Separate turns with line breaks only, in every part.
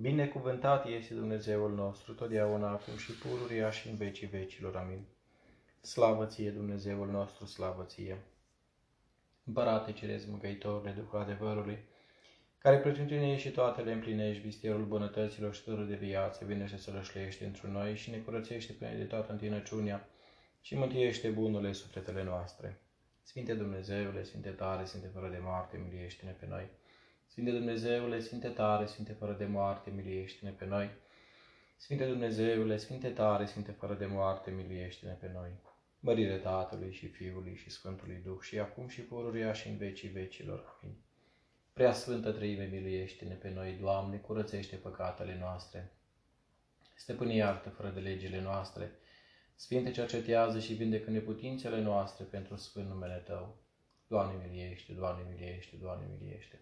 Binecuvântat este Dumnezeul nostru, totdeauna, acum și pururia și în vecii vecilor. Amin. Slavă ție, Dumnezeul nostru, slavă ție! Împărate Ceresc Mângăitorule, Duhul adevărului, care pretutine și toate le împlinești, vistierul bunătăților și tărul de viață, vine și să rășleiește într noi și ne curățește până de toată întinăciunea și mântuiește bunurile sufletele noastre. Sfinte Dumnezeule, Sfinte tare, Sfinte fără de moarte, miliește-ne pe noi. Sfinte Dumnezeule, Sfinte tare, Sfinte fără de moarte, miliește-ne pe noi. Sfinte Dumnezeule, Sfinte tare, Sfinte fără de moarte, miliește-ne pe noi. Mărire Tatălui și Fiului și Sfântului Duh și acum și pururia și în vecii vecilor. Amin. Prea Sfântă Trăime, miliește-ne pe noi, Doamne, curățește păcatele noastre. Stăpâne iartă fără de legile noastre, Sfinte cercetează și vindecă neputințele noastre pentru Sfânt numele Tău. Doamne miliește, Doamne miliește, Doamne miliește.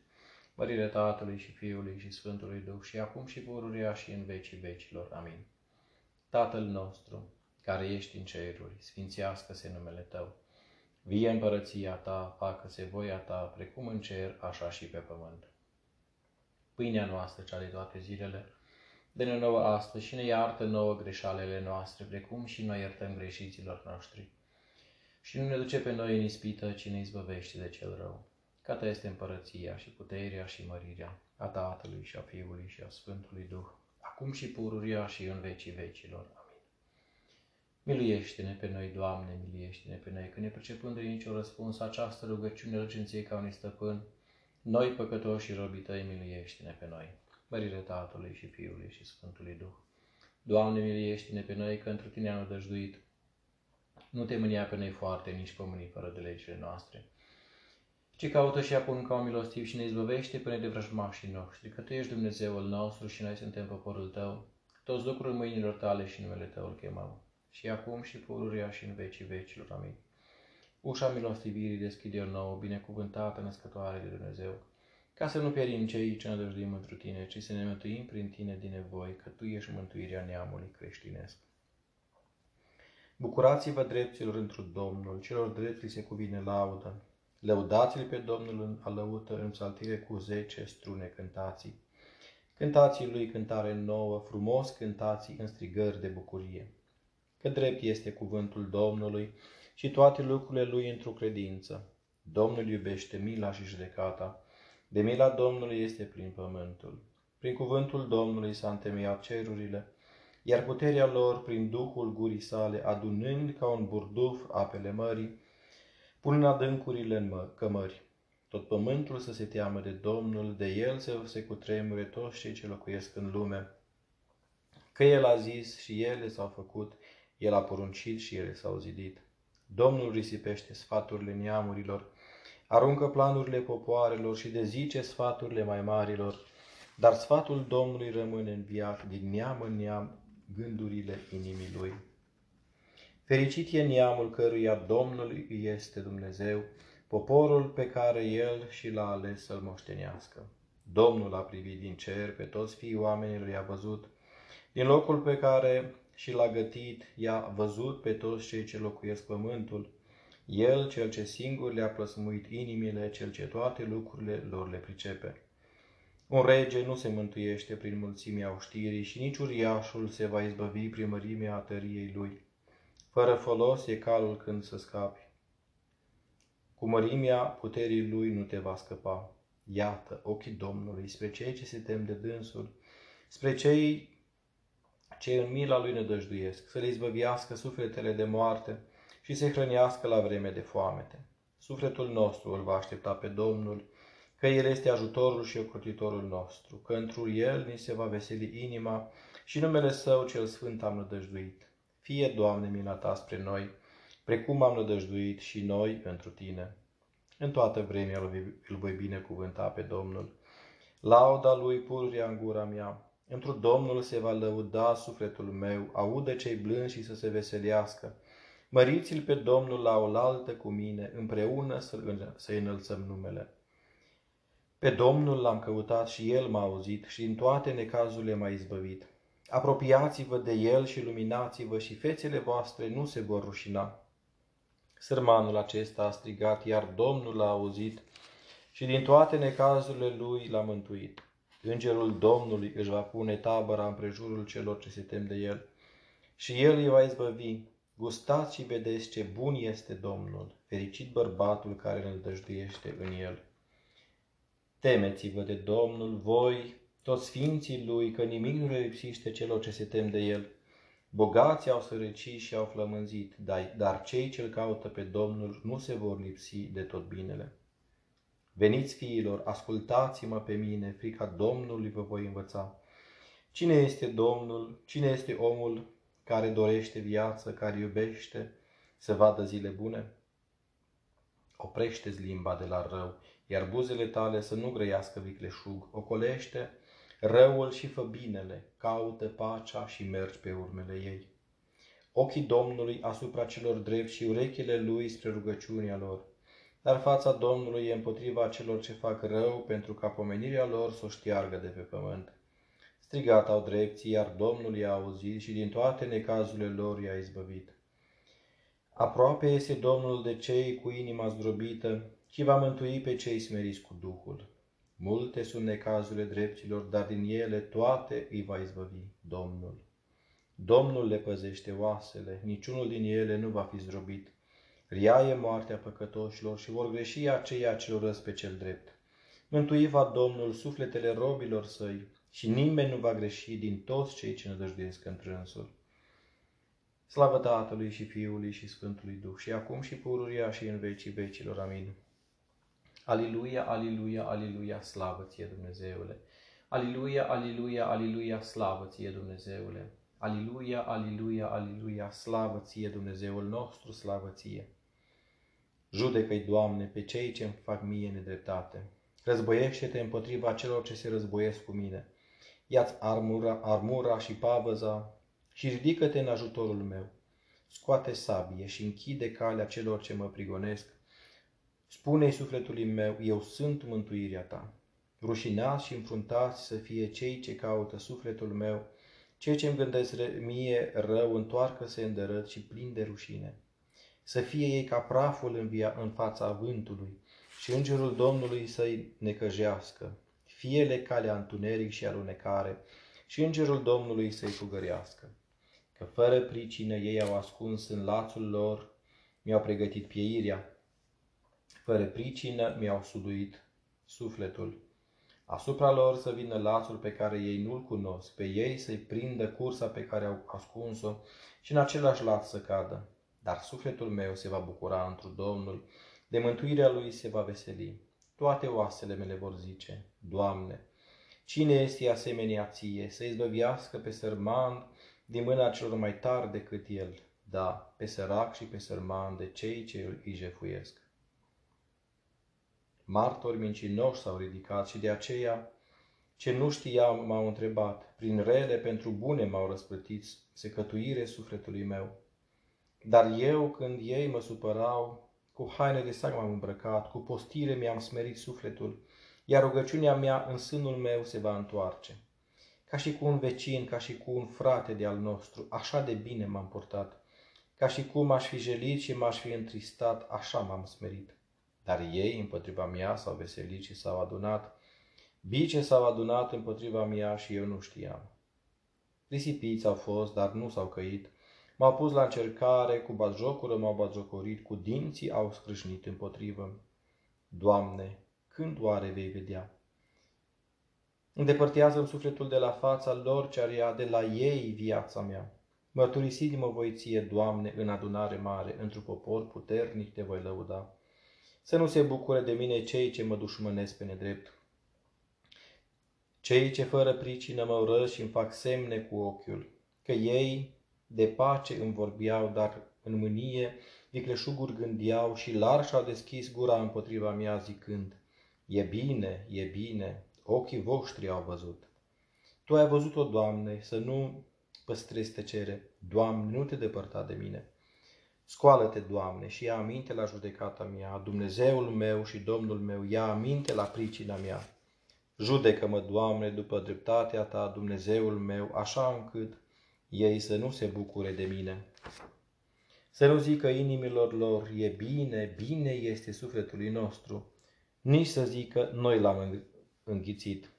Mărire Tatălui și Fiului și Sfântului Duh și acum și pururia și în vecii vecilor. Amin. Tatăl nostru, care ești în ceruri, sfințească-se numele Tău. Vie împărăția Ta, facă-se voia Ta, precum în cer, așa și pe pământ. Pâinea noastră, cea de toate zilele, dă-ne nouă astăzi și ne iartă nouă greșalele noastre, precum și noi iertăm greșiților noștri. Și nu ne duce pe noi în ispită, ci ne izbăvește de cel rău. Ca Ta este împărăția și puterea și mărirea a Tatălui și a Fiului și a Sfântului Duh, acum și pururia și în vecii vecilor. Miluiește-ne pe noi, Doamne, miluiește-ne pe noi, că ne percepând de nicio răspuns această rugăciune răcinției ca unui stăpân, noi păcătoși și robii tăi, miluiește-ne pe noi. Mărire Tatălui și Fiului și Sfântului Duh. Doamne, miluiește-ne pe noi, că într Tine am dăjduit. Nu te mânia pe noi foarte, nici pămânii fără de legile noastre, ci caută și apun ca un milostiv și ne izbăvește până de vrăjmașii noștri, că Tu ești Dumnezeul nostru și noi suntem poporul Tău, toți lucruri mâinilor Tale și numele Tău îl chemăm și acum și pururia și în vecii vecilor. Amin. Ușa milostivirii deschide o nouă, binecuvântată născătoare de Dumnezeu, ca să nu pierim cei ce ne dăjduim întru Tine, ci să ne mântuim prin Tine din nevoi, că Tu ești mântuirea neamului creștinesc. Bucurați-vă dreptilor întru Domnul, celor drepti se cuvine laudă. Lăudați-l pe Domnul în alăută, în psaltire cu zece strune cântații. Cântații lui cântare nouă, frumos cântații în strigări de bucurie că drept este cuvântul Domnului și toate lucrurile lui într-o credință. Domnul iubește mila și judecata. De mila Domnului este prin pământul. Prin cuvântul Domnului s-a întemeiat cerurile, iar puterea lor prin Duhul gurii sale, adunând ca un burduf apele mării, punând adâncurile în mă, cămări. Tot pământul să se teamă de Domnul, de El să se cutremure toți cei ce locuiesc în lume. Că El a zis și ele s-au făcut, el a poruncit și ele s-au zidit. Domnul risipește sfaturile neamurilor, aruncă planurile popoarelor și dezice sfaturile mai marilor, dar sfatul Domnului rămâne în viață din neam în neam gândurile inimii lui. Fericit e neamul căruia Domnul este Dumnezeu, poporul pe care El și l-a ales să-l moștenească. Domnul a privit din cer pe toți fiii oamenilor, i-a văzut, din locul pe care și l-a gătit, i-a văzut pe toți cei ce locuiesc pământul, el, cel ce singur le-a plăsmuit inimile, cel ce toate lucrurile lor le pricepe. Un rege nu se mântuiește prin mulțimea oștirii și nici uriașul se va izbăvi prin mărimea tăriei lui. Fără folos e calul când să scapi. Cu mărimea puterii lui nu te va scăpa. Iată ochii Domnului spre cei ce se tem de dânsul, spre cei ce în mila lui ne dăjduiesc, să le izbăviască sufletele de moarte și să hrănească la vreme de foamete. Sufletul nostru îl va aștepta pe Domnul, că El este ajutorul și ocrotitorul nostru, că într El ni se va veseli inima și numele Său cel Sfânt am nădăjduit. Fie, Doamne, mila Ta spre noi, precum am nădăjduit și noi pentru Tine. În toată vremea îl voi binecuvânta pe Domnul. Lauda Lui pururia în gura mea, Într-un Domnul se va lăuda sufletul meu, aude cei blânzi și să se veselească. Măriți-l pe Domnul la oaltă cu mine, împreună să-i înălțăm numele. Pe Domnul l-am căutat și El m-a auzit și în toate necazurile m-a izbăvit. Apropiați-vă de El și luminați-vă și fețele voastre nu se vor rușina. Sărmanul acesta a strigat, iar Domnul l-a auzit și din toate necazurile lui l-a mântuit. Îngerul Domnului își va pune tabăra împrejurul celor ce se tem de el și el îi va izbăvi. Gustați și vedeți ce bun este Domnul, fericit bărbatul care îl dăjduiește în el. Temeți-vă de Domnul, voi, toți sfinții lui, că nimic nu le lipsiște celor ce se tem de el. Bogații au sărăcit și au flămânzit, dar cei ce-L caută pe Domnul nu se vor lipsi de tot binele. Veniți, fiilor, ascultați-mă pe mine, frica Domnului vă voi învăța. Cine este Domnul? Cine este omul care dorește viață, care iubește să vadă zile bune? Oprește-ți limba de la rău, iar buzele tale să nu grăiască vicleșug. Ocolește răul și fă binele, caută pacea și mergi pe urmele ei. Ochii Domnului asupra celor drepți și urechile lui spre rugăciunea lor. Dar fața Domnului e împotriva celor ce fac rău, pentru ca pomenirea lor să o șteargă de pe pământ. Strigat au drepții, iar Domnul i-a auzit și din toate necazurile lor i-a izbăvit. Aproape este Domnul de cei cu inima zdrobită și va mântui pe cei smeriți cu Duhul. Multe sunt necazurile dreptilor, dar din ele toate îi va izbăvi Domnul. Domnul le păzește oasele, niciunul din ele nu va fi zdrobit. Riaie moartea păcătoșilor și vor greși aceia ce răs pe cel drept. Mântui va Domnul sufletele robilor săi și nimeni nu va greși din toți cei ce nădăjduiesc întrânsul. Slavă Tatălui și Fiului și Sfântului Duh și acum și pururia și în vecii vecilor. Amin. Aliluia, aliluia, aliluia, slavă ție Dumnezeule! Aliluia, aliluia, aliluia, slavă ție Dumnezeule! Aliluia, aliluia, aliluia, slavă ție Dumnezeul nostru, slavă ție! Judecă-i, Doamne, pe cei ce îmi fac mie nedreptate. Războiește-te împotriva celor ce se războiesc cu mine. Ia-ți armura, armura și pavăza și ridică-te în ajutorul meu. Scoate sabie și închide calea celor ce mă prigonesc Spune-i sufletului meu, eu sunt mântuirea ta. Rușinați și înfruntați să fie cei ce caută sufletul meu, cei ce îmi gândesc mie rău, întoarcă-se îndărât și plin de rușine. Să fie ei ca praful în, via, în fața vântului și îngerul Domnului să-i necăjească, fie-le calea întuneric și alunecare și îngerul Domnului să-i fugărească. Că fără pricină ei au ascuns în lațul lor, mi-au pregătit pieirea, fără pricină mi-au suduit sufletul. Asupra lor să vină lațul pe care ei nu-l cunosc, pe ei să-i prindă cursa pe care au ascuns-o și în același laț să cadă. Dar sufletul meu se va bucura într Domnul, de mântuirea lui se va veseli. Toate oasele mele vor zice, Doamne, cine este asemenea ție, să izbăviască pe sărman din mâna celor mai tari decât el, da, pe sărac și pe sărman de cei ce îi jefuiesc. Martori mincinoși s-au ridicat și de aceea ce nu știam m-au întrebat, prin rele pentru bune m-au răsplătit secătuire sufletului meu. Dar eu, când ei mă supărau, cu haine de sac m-am îmbrăcat, cu postire mi-am smerit sufletul, iar rugăciunea mea în sânul meu se va întoarce. Ca și cu un vecin, ca și cu un frate de al nostru, așa de bine m-am purtat. Ca și cum aș fi jelit și m-aș fi întristat, așa m-am smerit. Dar ei împotriva mea s-au veselit și s-au adunat. Bice s-au adunat împotriva mea și eu nu știam. Risipiți au fost, dar nu s-au căit. M-au pus la încercare, cu bazjocură m-au bazjocorit, cu dinții au scrâșnit împotrivă. Doamne, când oare vei vedea? Îndepărtează-mi sufletul de la fața lor ce ar de la ei viața mea. Mărturisit-mă voi ție, Doamne, în adunare mare, într-un popor puternic te voi lăuda să nu se bucure de mine cei ce mă dușmănesc pe nedrept. Cei ce fără pricină mă urăsc și îmi fac semne cu ochiul, că ei de pace îmi vorbeau, dar în mânie vicleșuguri gândeau și larg și-au deschis gura împotriva mea zicând, E bine, e bine, ochii voștri au văzut. Tu ai văzut-o, Doamne, să nu păstrezi tăcere. Doamne, nu te depărta de mine. Scoală-te, Doamne, și ia aminte la judecata mea, Dumnezeul meu și Domnul meu, ia aminte la pricina mea. Judecă-mă, Doamne, după dreptatea Ta, Dumnezeul meu, așa încât ei să nu se bucure de mine. Să nu zică inimilor lor, e bine, bine este sufletului nostru, nici să zică, noi l-am înghițit.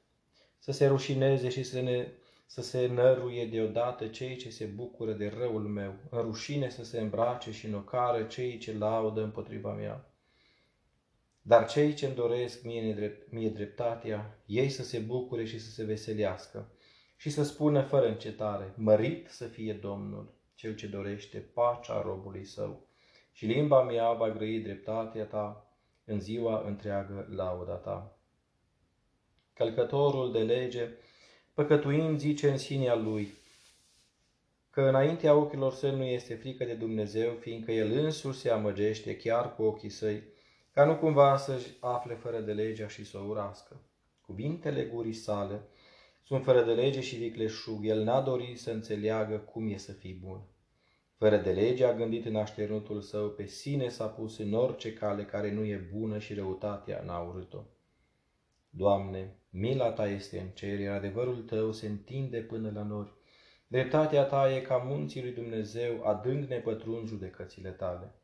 să se rușineze și să, ne, să se năruie deodată cei ce se bucură de răul meu, în rușine să se îmbrace și în ocară cei ce laudă împotriva mea. Dar cei ce-mi doresc mie, nedrept, mie dreptatea, ei să se bucure și să se veselească și să spună fără încetare, mărit să fie Domnul, cel ce dorește pacea robului său. Și limba mea va grăi dreptatea ta în ziua întreagă lauda ta. Călcătorul de lege, păcătuind, zice în sinea lui, că înaintea ochilor săi nu este frică de Dumnezeu, fiindcă el însuși se amăgește chiar cu ochii săi, ca nu cumva să-și afle fără de legea și să o urască. Cuvintele gurii sale sunt fără de lege și vicleșug, el n-a dorit să înțeleagă cum e să fii bun. Fără de lege a gândit în așternutul său, pe sine s-a pus în orice cale care nu e bună și răutatea n-a urât-o. Doamne, mila Ta este în cer, iar adevărul Tău se întinde până la nori. Dreptatea Ta e ca munții lui Dumnezeu, adânc nepătrund judecățile Tale.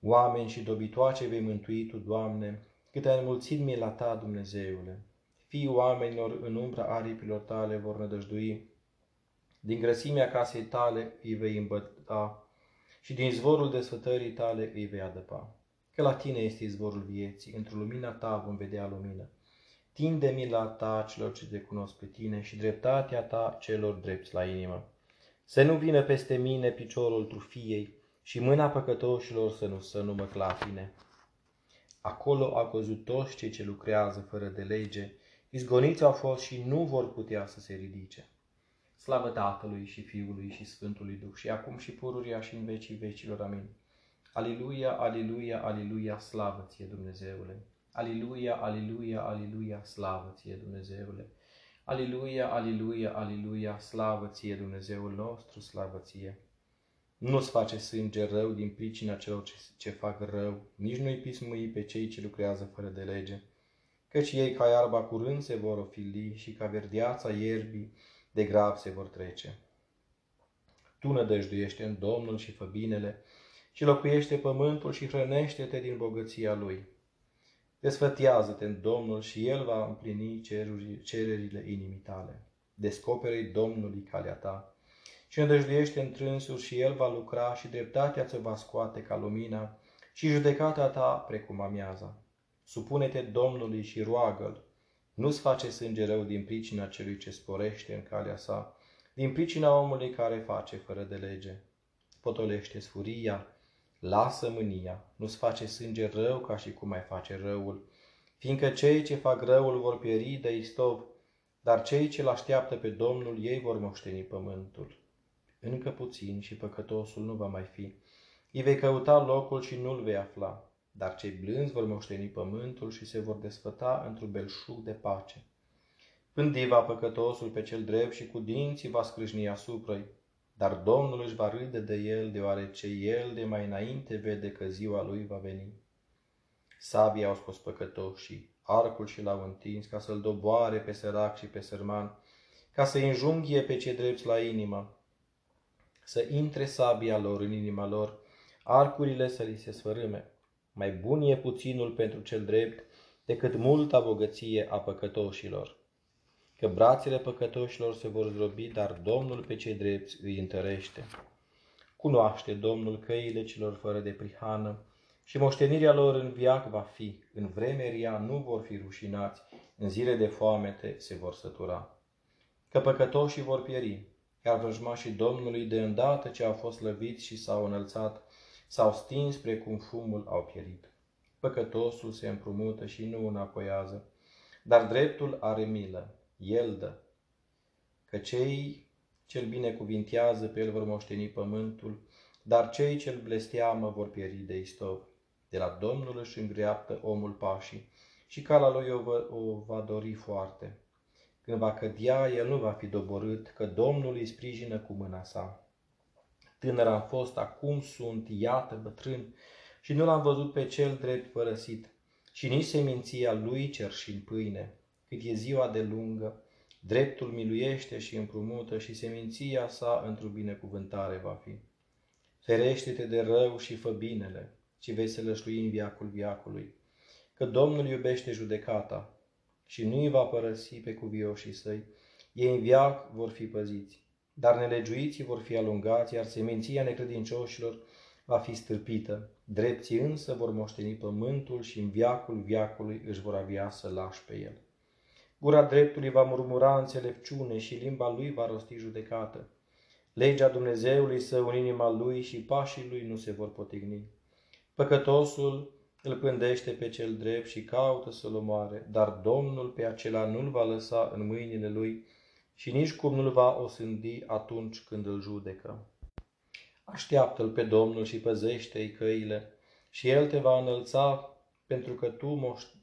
Oameni și dobitoace vei mântui Tu, Doamne, cât ai înmulțit mila Ta, Dumnezeule. Fii oamenilor în umbra aripilor Tale vor nădăjdui. Din grăsimea casei Tale îi vei îmbăta și din izvorul desfătării Tale îi vei adăpa. Că la Tine este izvorul vieții, într-o lumina Ta vom vedea lumină. Tinde mila Ta celor ce te cunosc pe Tine și dreptatea Ta celor drepți la inimă. Să nu vină peste mine piciorul trufiei, și mâna păcătoșilor să nu, să nu mă clatine. Acolo au căzut toți cei ce lucrează fără de lege, izgoniți au fost și nu vor putea să se ridice. Slavă Tatălui și Fiului și Sfântului Duh și acum și pururia și în vecii vecilor. Amin. Aliluia, aliluia, aliluia, slavă ție Dumnezeule! Aliluia, aliluia, aliluia, slavă ție Dumnezeule! Aliluia, aliluia, aliluia, slavă ție Dumnezeul nostru, slavă ție! Nu-ți face sânge rău din pricina celor ce, ce fac rău, nici nu-i pismui pe cei ce lucrează fără de lege, căci ei ca iarba curând se vor ofili și ca verdeața ierbii de grav se vor trece. Tu nădăjduiește în Domnul și fă binele și locuiește pământul și hrănește-te din bogăția Lui. Desfătează-te în Domnul și El va împlini cererile inimii tale. Descoperi Domnului calea ta și îndăjduiește întrânsul și el va lucra și dreptatea ți va scoate ca lumina și judecata ta precum amiaza. Supune-te Domnului și roagă-L. Nu-ți face sânge rău din pricina celui ce sporește în calea sa, din pricina omului care face fără de lege. Potolește sfuria, lasă mânia, nu-ți face sânge rău ca și cum mai face răul, fiindcă cei ce fac răul vor pieri de istov, dar cei ce-L așteaptă pe Domnul, ei vor moșteni pământul încă puțin și păcătosul nu va mai fi. Îi vei căuta locul și nu-l vei afla, dar cei blânzi vor moșteni pământul și se vor desfăta într-un belșug de pace. Pândi va păcătosul pe cel drept și cu dinții va scrâșni asupra dar Domnul își va râde de el, deoarece el de mai înainte vede că ziua lui va veni. Sabia au scos păcătoșii, arcul și l-au întins ca să-l doboare pe sărac și pe sărman, ca să-i înjunghie pe cei drepți la inimă, să intre sabia lor în inima lor, arcurile să li se sfărâme. Mai bun e puținul pentru cel drept decât multa bogăție a păcătoșilor. Că brațele păcătoșilor se vor zdrobi, dar Domnul pe cei drepți îi întărește. Cunoaște Domnul căile celor fără de prihană și moștenirea lor în viac va fi, în vremeria nu vor fi rușinați, în zile de foamete se vor sătura. Că păcătoșii vor pieri, iar vrăjmașii Domnului, de îndată ce au fost lăviți și s-au înălțat, s-au stins precum fumul au pierit. Păcătosul se împrumută și nu înapoiază, dar dreptul are milă, el dă. Că cei ce-l binecuvintează pe el vor moșteni pământul, dar cei ce-l blesteamă vor pieri de istov. De la Domnul își îngreaptă omul pașii și cala lui o va, o va dori foarte. Când va cădea, el nu va fi doborât, că Domnul îi sprijină cu mâna sa. Tânăr am fost, acum sunt, iată bătrân, și nu l-am văzut pe cel drept părăsit, și nici seminția lui cer și în pâine. Cât e ziua de lungă, dreptul miluiește și împrumută și seminția sa într-o binecuvântare va fi. Ferește-te de rău și fă binele, ci vei să lășlui în viacul viacului, că Domnul iubește judecata și nu îi va părăsi pe cuvioșii săi. Ei în viac vor fi păziți, dar nelegiuiții vor fi alungați, iar seminția necredincioșilor va fi stârpită. Drepții însă vor moșteni pământul și în viacul viacului își vor avea să lași pe el. Gura dreptului va murmura înțelepciune și limba lui va rosti judecată. Legea Dumnezeului său în inima lui și pașii lui nu se vor potigni. Păcătosul îl pândește pe cel drept și caută să-l omoare, dar Domnul pe acela nu-l va lăsa în mâinile lui și nici cum nu-l va osândi atunci când îl judecă. Așteaptă-l pe Domnul și păzește-i căile și el te va înălța pentru că tu moști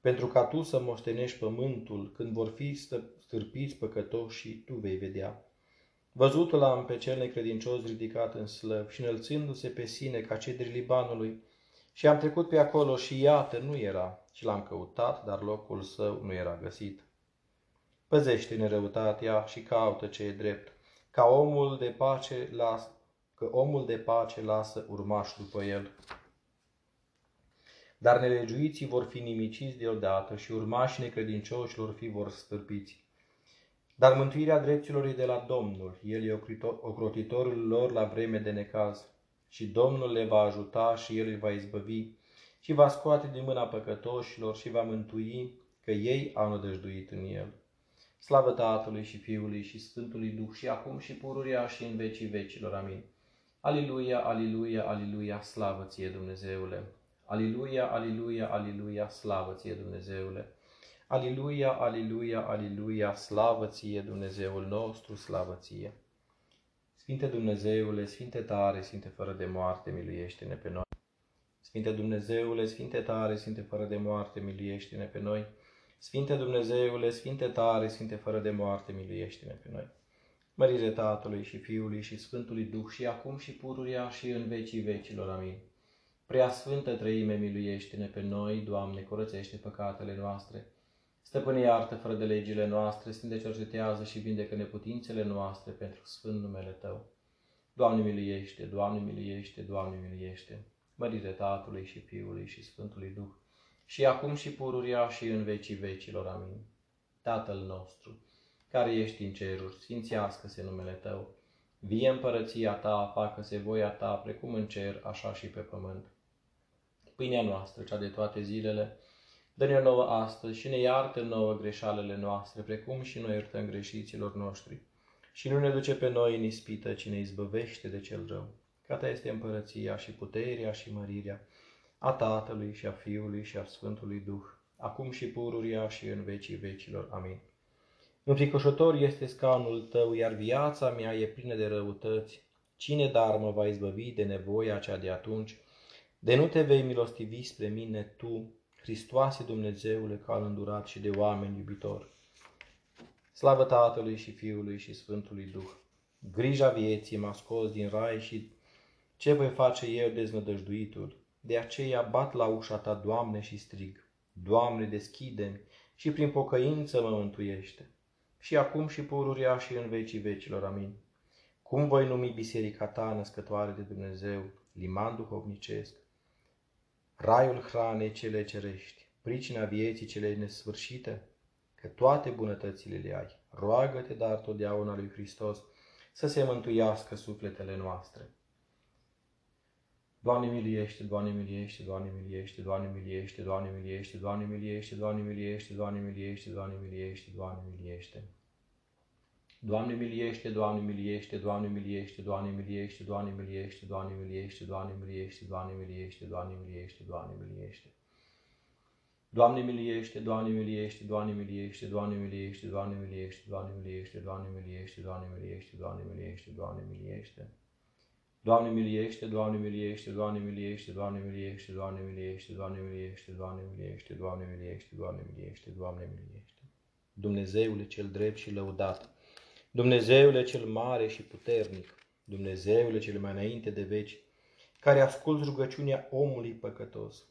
pentru ca tu să moștenești pământul când vor fi stârpiți păcătoși și tu vei vedea. Văzutul am pe cel necredincios ridicat în slăv și înălțându-se pe sine ca cedrii Libanului, și am trecut pe acolo și iată, nu era, și l-am căutat, dar locul său nu era găsit. Păzește-ne răutatea și caută ce e drept, ca omul de pace las, că omul de pace lasă urmaș după el. Dar nelegiuiții vor fi nimiciți deodată și urmașii necredincioșilor fi vor stârpiți. Dar mântuirea dreptilor e de la Domnul, El e ocrotitorul lor la vreme de necaz. Și Domnul le va ajuta și El îi va izbăvi și va scoate din mâna păcătoșilor și va mântui că ei au nădăjduit în El. Slavă Tatălui și Fiului și Sfântului Duh și acum și pururia și în vecii vecilor. Amin. Aliluia, aliluia, aliluia, slavă ție Dumnezeule! Aliluia, aliluia, aliluia, slavă ție Dumnezeule! Aliluia, aliluia, aliluia, slavă ție Dumnezeul nostru, slavă ție! Sfinte Dumnezeule, Sfinte tare, Sfinte fără de moarte, miluiește-ne pe noi! Sfinte Dumnezeule, Sfinte tare, Sfinte fără de moarte, miluiește-ne pe noi! Sfinte Dumnezeule, Sfinte tare, Sfinte fără de moarte, miluiește-ne pe noi! Mărire Tatălui și Fiului și Sfântului Duh și acum și pururia și în vecii vecilor. Amin. Prea Sfântă Trăime, miluiește-ne pe noi, Doamne, curățește păcatele noastre. Stăpâne iartă fără de legile noastre, Sfinte cercetează și vindecă neputințele noastre pentru Sfânt numele Tău. Doamne miluiește, Doamne miluiește, Doamne miluiește. Mărire Tatălui și Fiului și Sfântului Duh, și acum și pururia și în vecii vecilor. Amin. Tatăl nostru, care ești în ceruri, sfințească-se numele Tău. Vie împărăția Ta, facă-se voia Ta, precum în cer, așa și pe pământ. Pâinea noastră, cea de toate zilele, dă-ne nouă astăzi și ne iartă nouă greșalele noastre, precum și noi iertăm greșiților noștri. Și nu ne duce pe noi în ispită, ci ne izbăvește de cel rău. Ca Ta este împărăția și puterea și mărirea a Tatălui și a Fiului și a Sfântului Duh, acum și pururia și în vecii vecilor. Amin. Înfricoșător este scaunul tău, iar viața mea e plină de răutăți. Cine dar mă va izbăvi de nevoia cea de atunci? De nu te vei milostivi spre mine tu, Hristoase Dumnezeule, cal îndurat și de oameni iubitor. Slavă Tatălui și Fiului și Sfântului Duh! Grija vieții m-a scos din rai și ce voi face eu deznădăjduitul? De aceea bat la ușa ta, Doamne, și strig. Doamne, deschide și prin pocăință mă mântuiește și acum și pururia și în vecii vecilor. Amin. Cum voi numi biserica ta, născătoare de Dumnezeu, liman duhovnicesc, raiul hranei cele cerești, pricina vieții cele nesfârșite, că toate bunătățile le ai. Roagă-te, dar totdeauna lui Hristos, să se mântuiască sufletele noastre. Doamne miliește, Doamne miliește, Doamne miliește, Doamne miliește, Doamne miliește, Doamne miliește, Doamne miliește, Doamne miliește, Doamne miliește, Doamne miliește. Doamne miliește, Doamne miliește, Doamne miliește, Doamne miliește, Doamne miliește, Doamne miliește, Doamne miliește, Doamne miliește, Doamne miliește, Doamne miliește. Doamne miliește, Doamne miliește, Doamne miliește, Doamne miliește, Doamne miliește, Doamne miliește, Doamne miliește, Doamne miliește, Doamne miliește, Doamne miliește. Doamne miliește, Doamne miliește, Doamne miliește, Doamne miliește, Doamne miliește, Doamne miliește, Doamne miliește, Doamne miliește, Doamne miliește, Doamne miliește. Dumnezeule cel drept și lăudat, Dumnezeule cel mare și puternic, Dumnezeule cel mai înainte de veci, care ascult rugăciunea omului păcătos,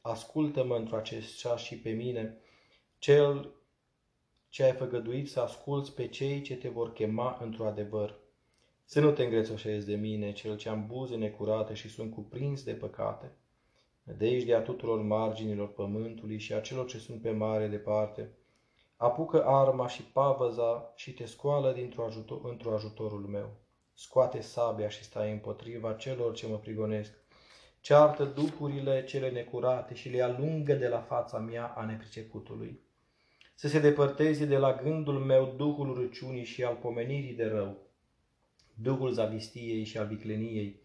ascultă-mă într acest ceas și pe mine, cel ce ai făgăduit să asculți pe cei ce te vor chema într-o adevăr să nu te îngrețoșezi de mine, cel ce am buze necurate și sunt cuprins de păcate. a tuturor marginilor pământului și a celor ce sunt pe mare departe, apucă arma și pavăza și te scoală dintr-o ajutor, într ajutorul meu. Scoate sabia și stai împotriva celor ce mă prigonesc. Ceartă duhurile cele necurate și le alungă de la fața mea a nepriceputului. Să se depărteze de la gândul meu duhul râciunii și al pomenirii de rău, duhul zavistiei și al vicleniei,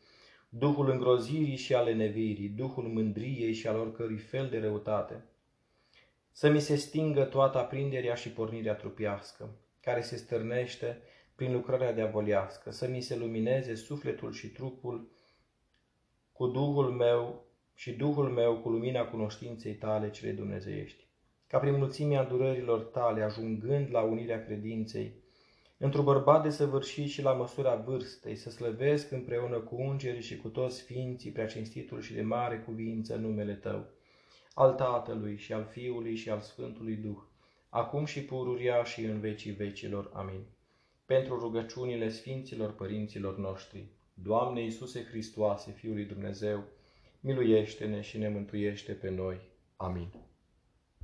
duhul îngrozirii și al lenevirii, duhul mândriei și al oricărui fel de răutate. Să mi se stingă toată aprinderea și pornirea trupiască, care se stârnește prin lucrarea diavolească, să mi se lumineze sufletul și trupul cu Duhul meu și Duhul meu cu lumina cunoștinței tale cele dumnezeiești. Ca prin mulțimea durărilor tale, ajungând la unirea credinței, într-un bărbat de săvârșit și la măsura vârstei, să slăvesc împreună cu îngerii și cu toți sfinții, preacinstitul și de mare cuvință numele Tău, al Tatălui și al Fiului și al Sfântului Duh, acum și pururia și în vecii vecilor. Amin. Pentru rugăciunile Sfinților Părinților noștri, Doamne Iisuse Hristoase, Fiul lui Dumnezeu, miluiește-ne și ne mântuiește pe noi. Amin.